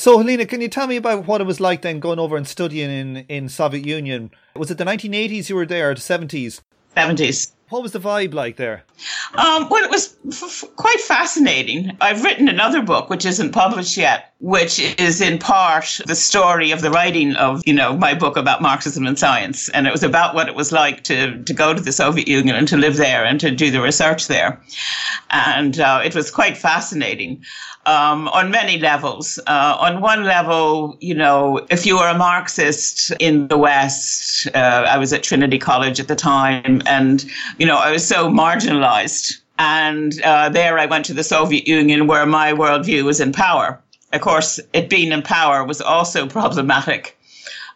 [SPEAKER 1] So, Helena, can you tell me about what it was like then going over and studying in, in Soviet Union? Was it the 1980s you were there, or the 70s?
[SPEAKER 2] 70s.
[SPEAKER 1] What was the vibe like there?
[SPEAKER 2] Um, well, it was f- f- quite fascinating. I've written another book, which isn't published yet, which is in part the story of the writing of, you know, my book about Marxism and science. And it was about what it was like to, to go to the Soviet Union and to live there and to do the research there. And uh, it was quite fascinating um, on many levels. Uh, on one level, you know, if you were a Marxist in the West, uh, I was at Trinity College at the time, and, you know, I was so marginalized. And uh, there I went to the Soviet Union where my worldview was in power. Of course, it being in power was also problematic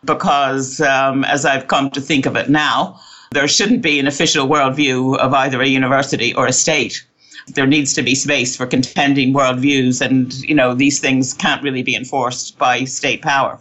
[SPEAKER 2] because, um, as I've come to think of it now, there shouldn't be an official worldview of either a university or a state there needs to be space for contending worldviews, and you know these things can't really be enforced by state power.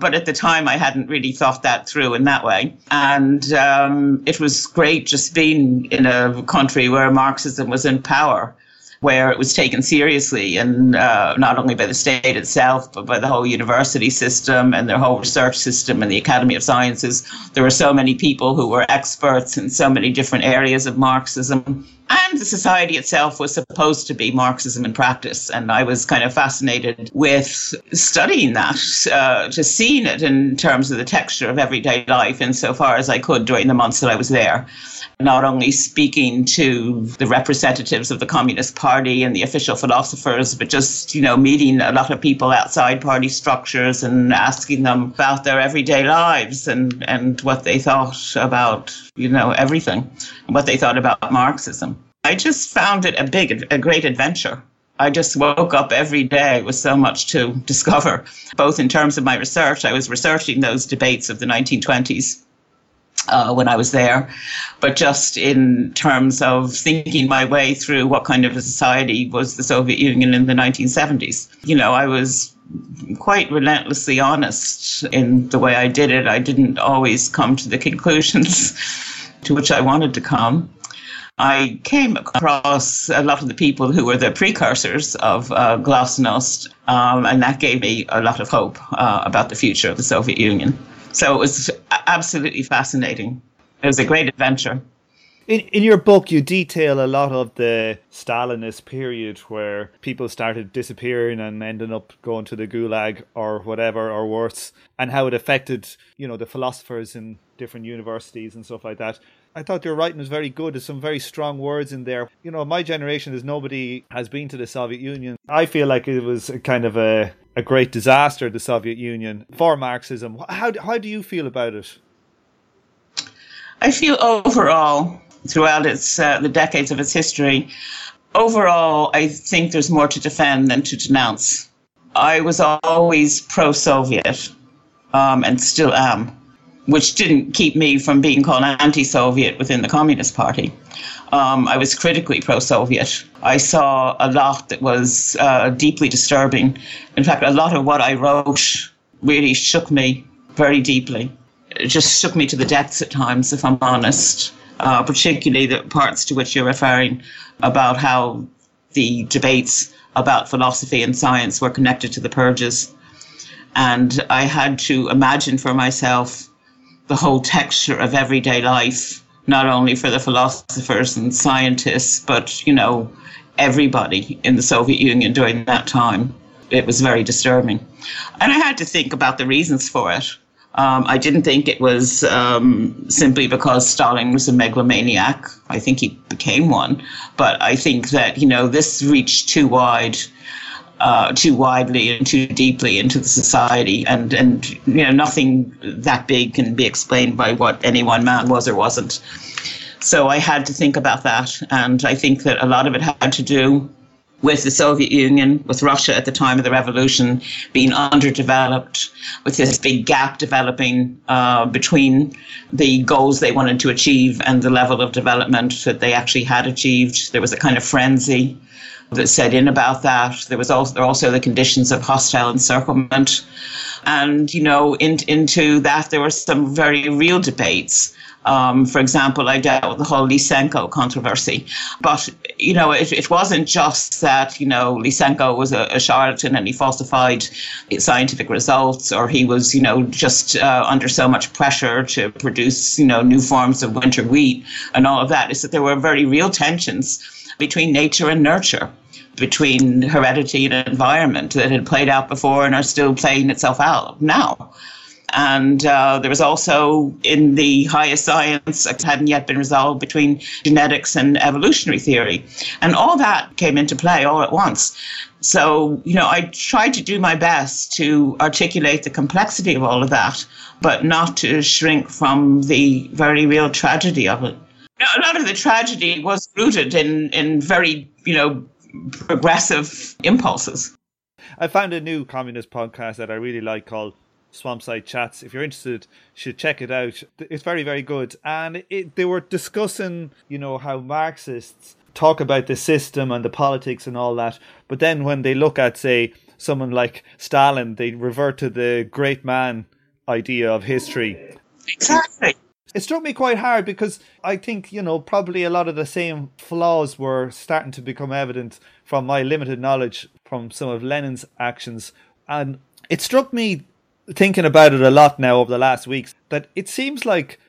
[SPEAKER 2] But at the time, I hadn't really thought that through in that way. And um, it was great just being in a country where Marxism was in power where it was taken seriously, and uh, not only by the state itself, but by the whole university system and their whole research system and the Academy of Sciences. There were so many people who were experts in so many different areas of Marxism. And the society itself was supposed to be Marxism in practice. And I was kind of fascinated with studying that, uh, just seeing it in terms of the texture of everyday life insofar as I could during the months that I was there not only speaking to the representatives of the Communist Party and the official philosophers, but just, you know, meeting a lot of people outside party structures and asking them about their everyday lives and, and what they thought about, you know, everything, what they thought about Marxism. I just found it a big, a great adventure. I just woke up every day with so much to discover, both in terms of my research. I was researching those debates of the 1920s uh, when I was there, but just in terms of thinking my way through what kind of a society was the Soviet Union in the 1970s. You know, I was quite relentlessly honest in the way I did it. I didn't always come to the conclusions to which I wanted to come. I came across a lot of the people who were the precursors of uh, Glasnost, um, and that gave me a lot of hope uh, about the future of the Soviet Union. So it was absolutely fascinating. It was a great adventure.
[SPEAKER 1] In, in your book, you detail a lot of the Stalinist period where people started disappearing and ending up going to the gulag or whatever or worse, and how it affected, you know, the philosophers in different universities and stuff like that. I thought your writing was very good. There's some very strong words in there. You know, my generation is nobody has been to the Soviet Union. I feel like it was kind of a, a great disaster, the Soviet Union, for Marxism. How, how do you feel about it?
[SPEAKER 2] I feel overall, throughout its uh, the decades of its history, overall, I think there's more to defend than to denounce. I was always pro-Soviet, um, and still am which didn't keep me from being called anti Soviet within the Communist Party. Um, I was critically pro Soviet. I saw a lot that was uh, deeply disturbing. In fact, a lot of what I wrote really shook me very deeply. It just shook me to the depths at times, if I'm honest, uh, particularly the parts to which you're referring about how the debates about philosophy and science were connected to the purges. And I had to imagine for myself the whole texture of everyday life, not only for the philosophers and scientists, but, you know, everybody in the Soviet Union during that time. It was very disturbing. And I had to think about the reasons for it. Um, I didn't think it was um, simply because Stalin was a megalomaniac. I think he became one. But I think that, you know, this reached too wide uh, too widely and too deeply into the society, and and you know nothing that big can be explained by what any one man was or wasn't. So I had to think about that, and I think that a lot of it had to do with the Soviet Union, with Russia at the time of the revolution being underdeveloped, with this big gap developing uh, between the goals they wanted to achieve and the level of development that they actually had achieved. There was a kind of frenzy that set in about that. There was also, there also the conditions of hostile encirclement. And, you know, in, into that, there were some very real debates. Um, for example, I dealt with the whole Lysenko controversy. But, you know, it, it wasn't just that, you know, Lysenko was a, a charlatan and he falsified scientific results or he was, you know, just uh, under so much pressure to produce, you know, new forms of winter wheat and all of that. Is that there were very real tensions between nature and nurture between heredity and environment that had played out before and are still playing itself out now. And uh, there was also in the higher science hadn't yet been resolved between genetics and evolutionary theory. And all that came into play all at once. So, you know, I tried to do my best to articulate the complexity of all of that, but not to shrink from the very real tragedy of it. A lot of the tragedy was rooted in, in very, you know, progressive impulses.
[SPEAKER 1] I found a new communist podcast that I really like called Swampside Chats. If you're interested, you should check it out. It's very, very good. And it, they were discussing, you know, how Marxists talk about the system and the politics and all that. But then when they look at, say, someone like Stalin, they revert to the great man idea of history.
[SPEAKER 2] Exactly.
[SPEAKER 1] It struck me quite hard because I think, you know, probably a lot of the same flaws were starting to become evident from my limited knowledge from some of Lenin's actions. And it struck me thinking about it a lot now over the last weeks that it seems like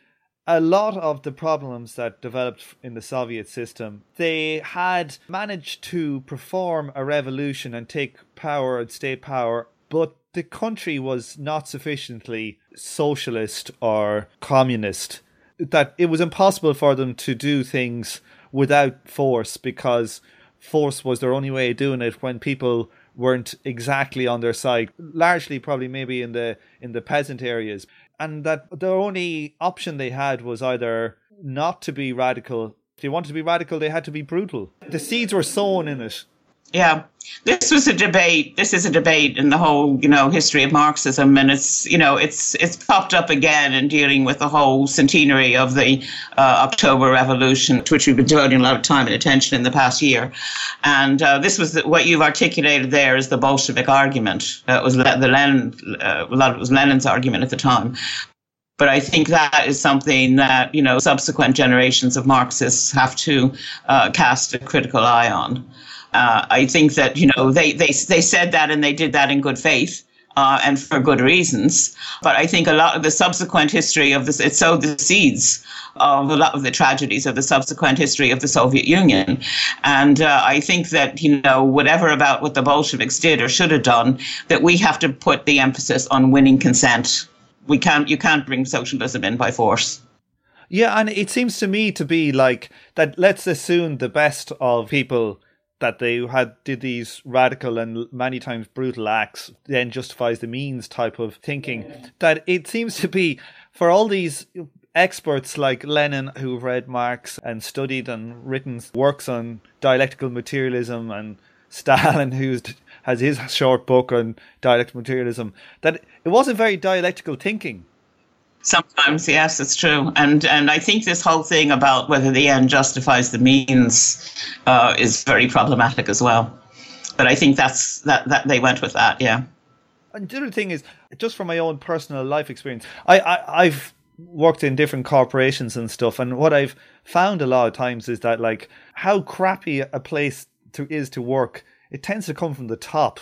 [SPEAKER 1] a lot of the problems that developed in the Soviet system, they had managed to perform a revolution and take power and state power, but the country was not sufficiently socialist or communist that it was impossible for them to do things without force because force was their only way of doing it when people weren't exactly on their side largely probably maybe in the in the peasant areas. And that the only option they had was either not to be radical. If they wanted to be radical they had to be brutal. The seeds were sown in it
[SPEAKER 2] yeah, this was a debate. This is a debate in the whole, you know, history of Marxism, and it's, you know, it's it's popped up again in dealing with the whole centenary of the uh, October Revolution, to which we've been devoting a lot of time and attention in the past year. And uh, this was the, what you've articulated there is the Bolshevik argument. It was the Lenin, uh, a lot of it was Lenin's argument at the time. But I think that is something that you know subsequent generations of Marxists have to uh, cast a critical eye on. Uh, I think that you know they, they they said that and they did that in good faith. Uh, and for good reasons. But I think a lot of the subsequent history of this, it sowed the seeds of a lot of the tragedies of the subsequent history of the Soviet Union. And uh, I think that, you know, whatever about what the Bolsheviks did or should have done, that we have to put the emphasis on winning consent. We can't, you can't bring socialism in by force.
[SPEAKER 1] Yeah, and it seems to me to be like that let's assume the best of people that they had did these radical and many times brutal acts then justifies the means type of thinking. That it seems to be for all these experts like Lenin who've read Marx and studied and written works on dialectical materialism and Stalin who's has his short book on dialectical materialism that it wasn't very dialectical thinking
[SPEAKER 2] Sometimes, yes, it's true, and and I think this whole thing about whether the end justifies the means uh, is very problematic as well. But I think that's that that they went with that, yeah.
[SPEAKER 1] And the other thing is, just from my own personal life experience, I, I I've worked in different corporations and stuff, and what I've found a lot of times is that like how crappy a place to is to work, it tends to come from the top.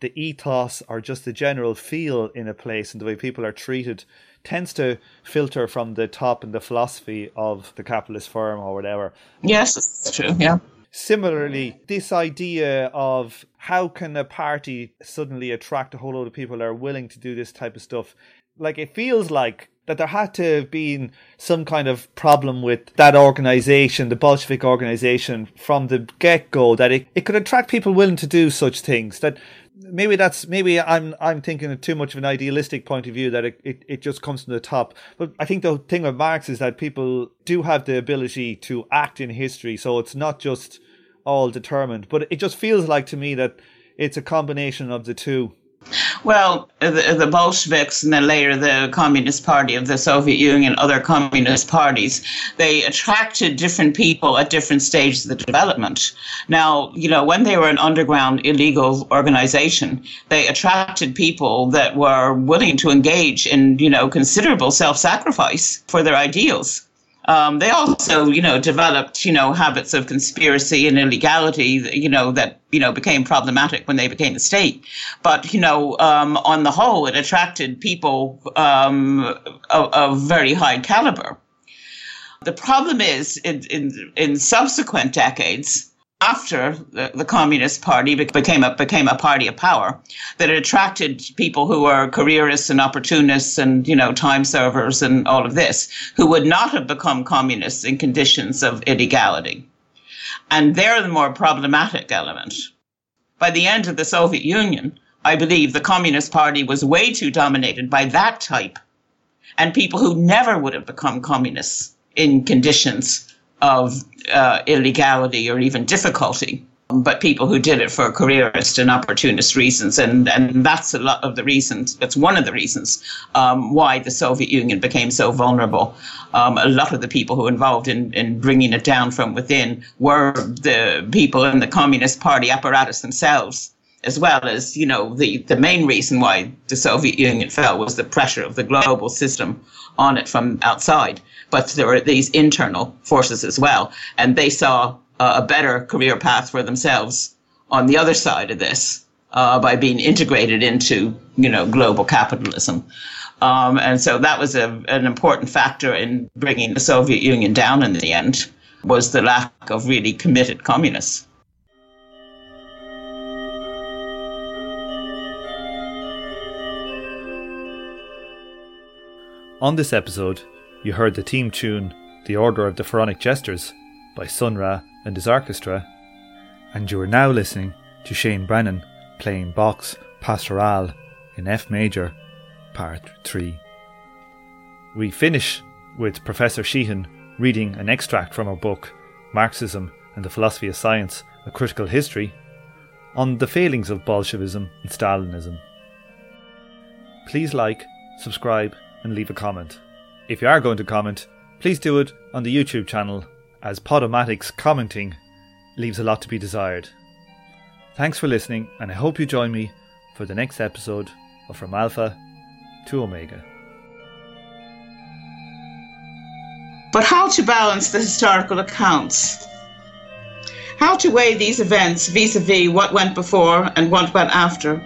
[SPEAKER 1] The ethos or just the general feel in a place and the way people are treated tends to filter from the top and the philosophy of the capitalist firm or whatever.
[SPEAKER 2] Yes, it's true. Yeah.
[SPEAKER 1] Similarly, this idea of how can a party suddenly attract a whole load of people that are willing to do this type of stuff? Like it feels like that there had to have been some kind of problem with that organization, the Bolshevik organization, from the get go, that it, it could attract people willing to do such things. That maybe that's maybe I'm I'm thinking of too much of an idealistic point of view that it, it, it just comes from the top. But I think the thing with Marx is that people do have the ability to act in history, so it's not just all determined. But it just feels like to me that it's a combination of the two.
[SPEAKER 2] Well, the, the, Bolsheviks and then later the Communist Party of the Soviet Union, other communist parties, they attracted different people at different stages of the development. Now, you know, when they were an underground illegal organization, they attracted people that were willing to engage in, you know, considerable self sacrifice for their ideals. Um, they also, you know, developed, you know, habits of conspiracy and illegality, you know, that, you know, became problematic when they became a state. But, you know, um, on the whole, it attracted people um, of, of, very high caliber. The problem is, in, in, in subsequent decades, after the, the, Communist Party became a became a party of power, that it attracted people who were careerists and opportunists and you know time servers and all of this, who would not have become communists in conditions of illegality, and they're the more problematic element. By the end of the Soviet Union, I believe the Communist Party was way too dominated by that type, and people who never would have become communists in conditions of uh, illegality or even difficulty, but people who did it for careerist and opportunist reasons. And, and that's a lot of the reasons, that's one of the reasons um, why the Soviet Union became so vulnerable. Um, a lot of the people who were involved in, in bringing it down from within were the people in the Communist Party apparatus themselves as well as you know the the main reason why the Soviet Union fell was the pressure of the global system on it from outside but there were these internal forces as well. And they saw uh, a better career path for themselves on the other side of this uh, by being integrated into, you know, global capitalism. Um, and so that was a, an important factor in bringing the Soviet Union down in the end was the lack of really committed communists.
[SPEAKER 1] On this episode, you heard the theme tune The Order of the Pharaonic Jesters by Sun Ra and his orchestra, and you are now listening to Shane Brennan playing Bach's Pastoral in F major, part 3. We finish with Professor Sheehan reading an extract from her book Marxism and the Philosophy of Science, a Critical History, on the failings of Bolshevism and Stalinism. Please like, subscribe, and leave a comment. If you are going to comment, please do it on the YouTube channel, as Podomatic's commenting leaves a lot to be desired. Thanks for listening, and I hope you join me for the next episode of From Alpha to Omega.
[SPEAKER 2] But how to balance the historical accounts? How to weigh these events vis a vis what went before and what went after?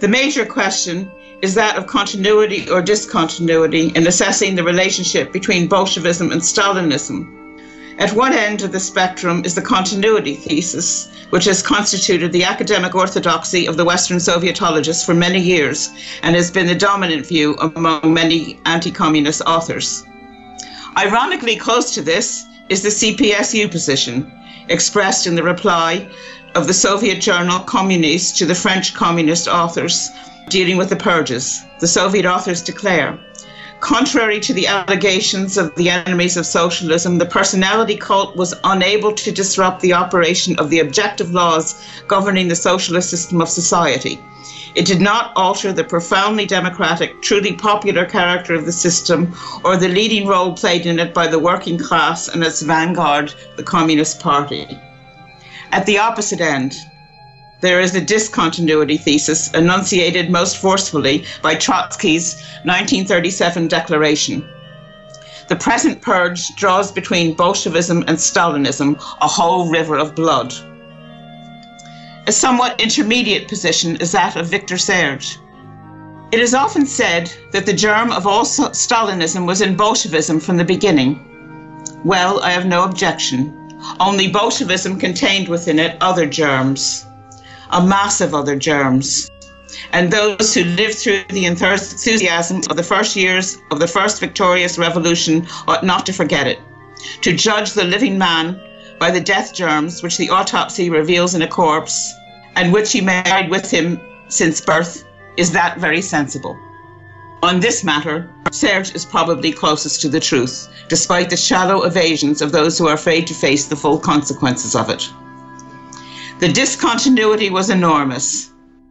[SPEAKER 2] The major question is that of continuity or discontinuity in assessing the relationship between Bolshevism and Stalinism. At one end of the spectrum is the continuity thesis, which has constituted the academic orthodoxy of the Western Sovietologists for many years and has been the dominant view among many anti communist authors. Ironically, close to this is the CPSU position, expressed in the reply of the Soviet journal Kommunist to the French communist authors dealing with the purges, the Soviet authors declare. Contrary to the allegations of the enemies of socialism, the personality cult was unable to disrupt the operation of the objective laws governing the socialist system of society. It did not alter the profoundly democratic, truly popular character of the system or the leading role played in it by the working class and its vanguard, the Communist Party. At the opposite end, there is a discontinuity thesis enunciated most forcefully by Trotsky's 1937 declaration. The present purge draws between Bolshevism and Stalinism a whole river of blood. A somewhat intermediate position is that of Victor Serge. It is often said that the germ of all Stalinism was in Bolshevism from the beginning. Well, I have no objection. Only Bolshevism contained within it other germs a mass of other germs. And those who lived through the enthusiasm of the first years of the first victorious revolution ought not to forget it. To judge the living man by the death germs which the autopsy reveals in a corpse, and which he carried with him since birth, is that very sensible. On this matter, Serge is probably closest to the truth, despite the shallow evasions of those who are afraid to face the full consequences of it. The discontinuity was enormous,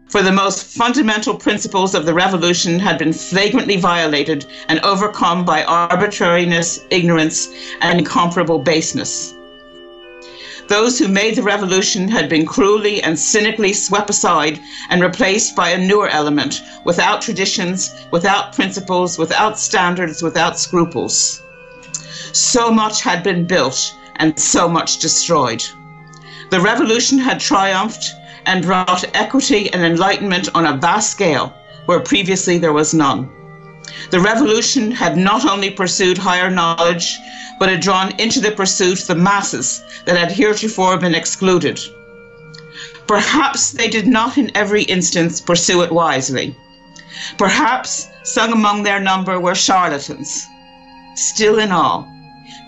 [SPEAKER 2] for the most fundamental principles of the revolution had been flagrantly violated and overcome by arbitrariness, ignorance, and incomparable baseness. Those who made the revolution had been cruelly and cynically swept aside and replaced by a newer element, without traditions, without principles, without standards, without scruples. So much had been built and so much destroyed. The revolution had triumphed and brought equity and enlightenment on a vast scale where previously there was none. The revolution had not only pursued higher knowledge, but had drawn into the pursuit the masses that had heretofore been excluded. Perhaps they did not in every instance pursue it wisely. Perhaps some among their number were charlatans. Still in all,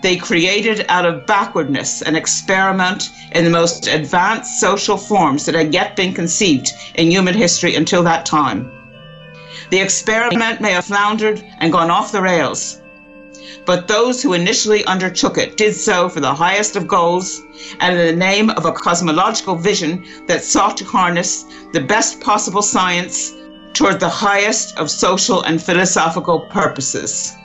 [SPEAKER 2] they created out of backwardness an experiment in the most advanced social forms that had yet been conceived in human history until that time. The experiment may have floundered and gone off the rails, but those who initially undertook it did so for the highest of goals and in the name of a cosmological vision that sought to harness the best possible science toward the highest of social and philosophical purposes.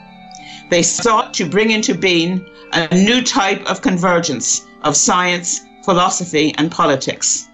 [SPEAKER 2] They sought to bring into being a new type of convergence of science, philosophy, and politics.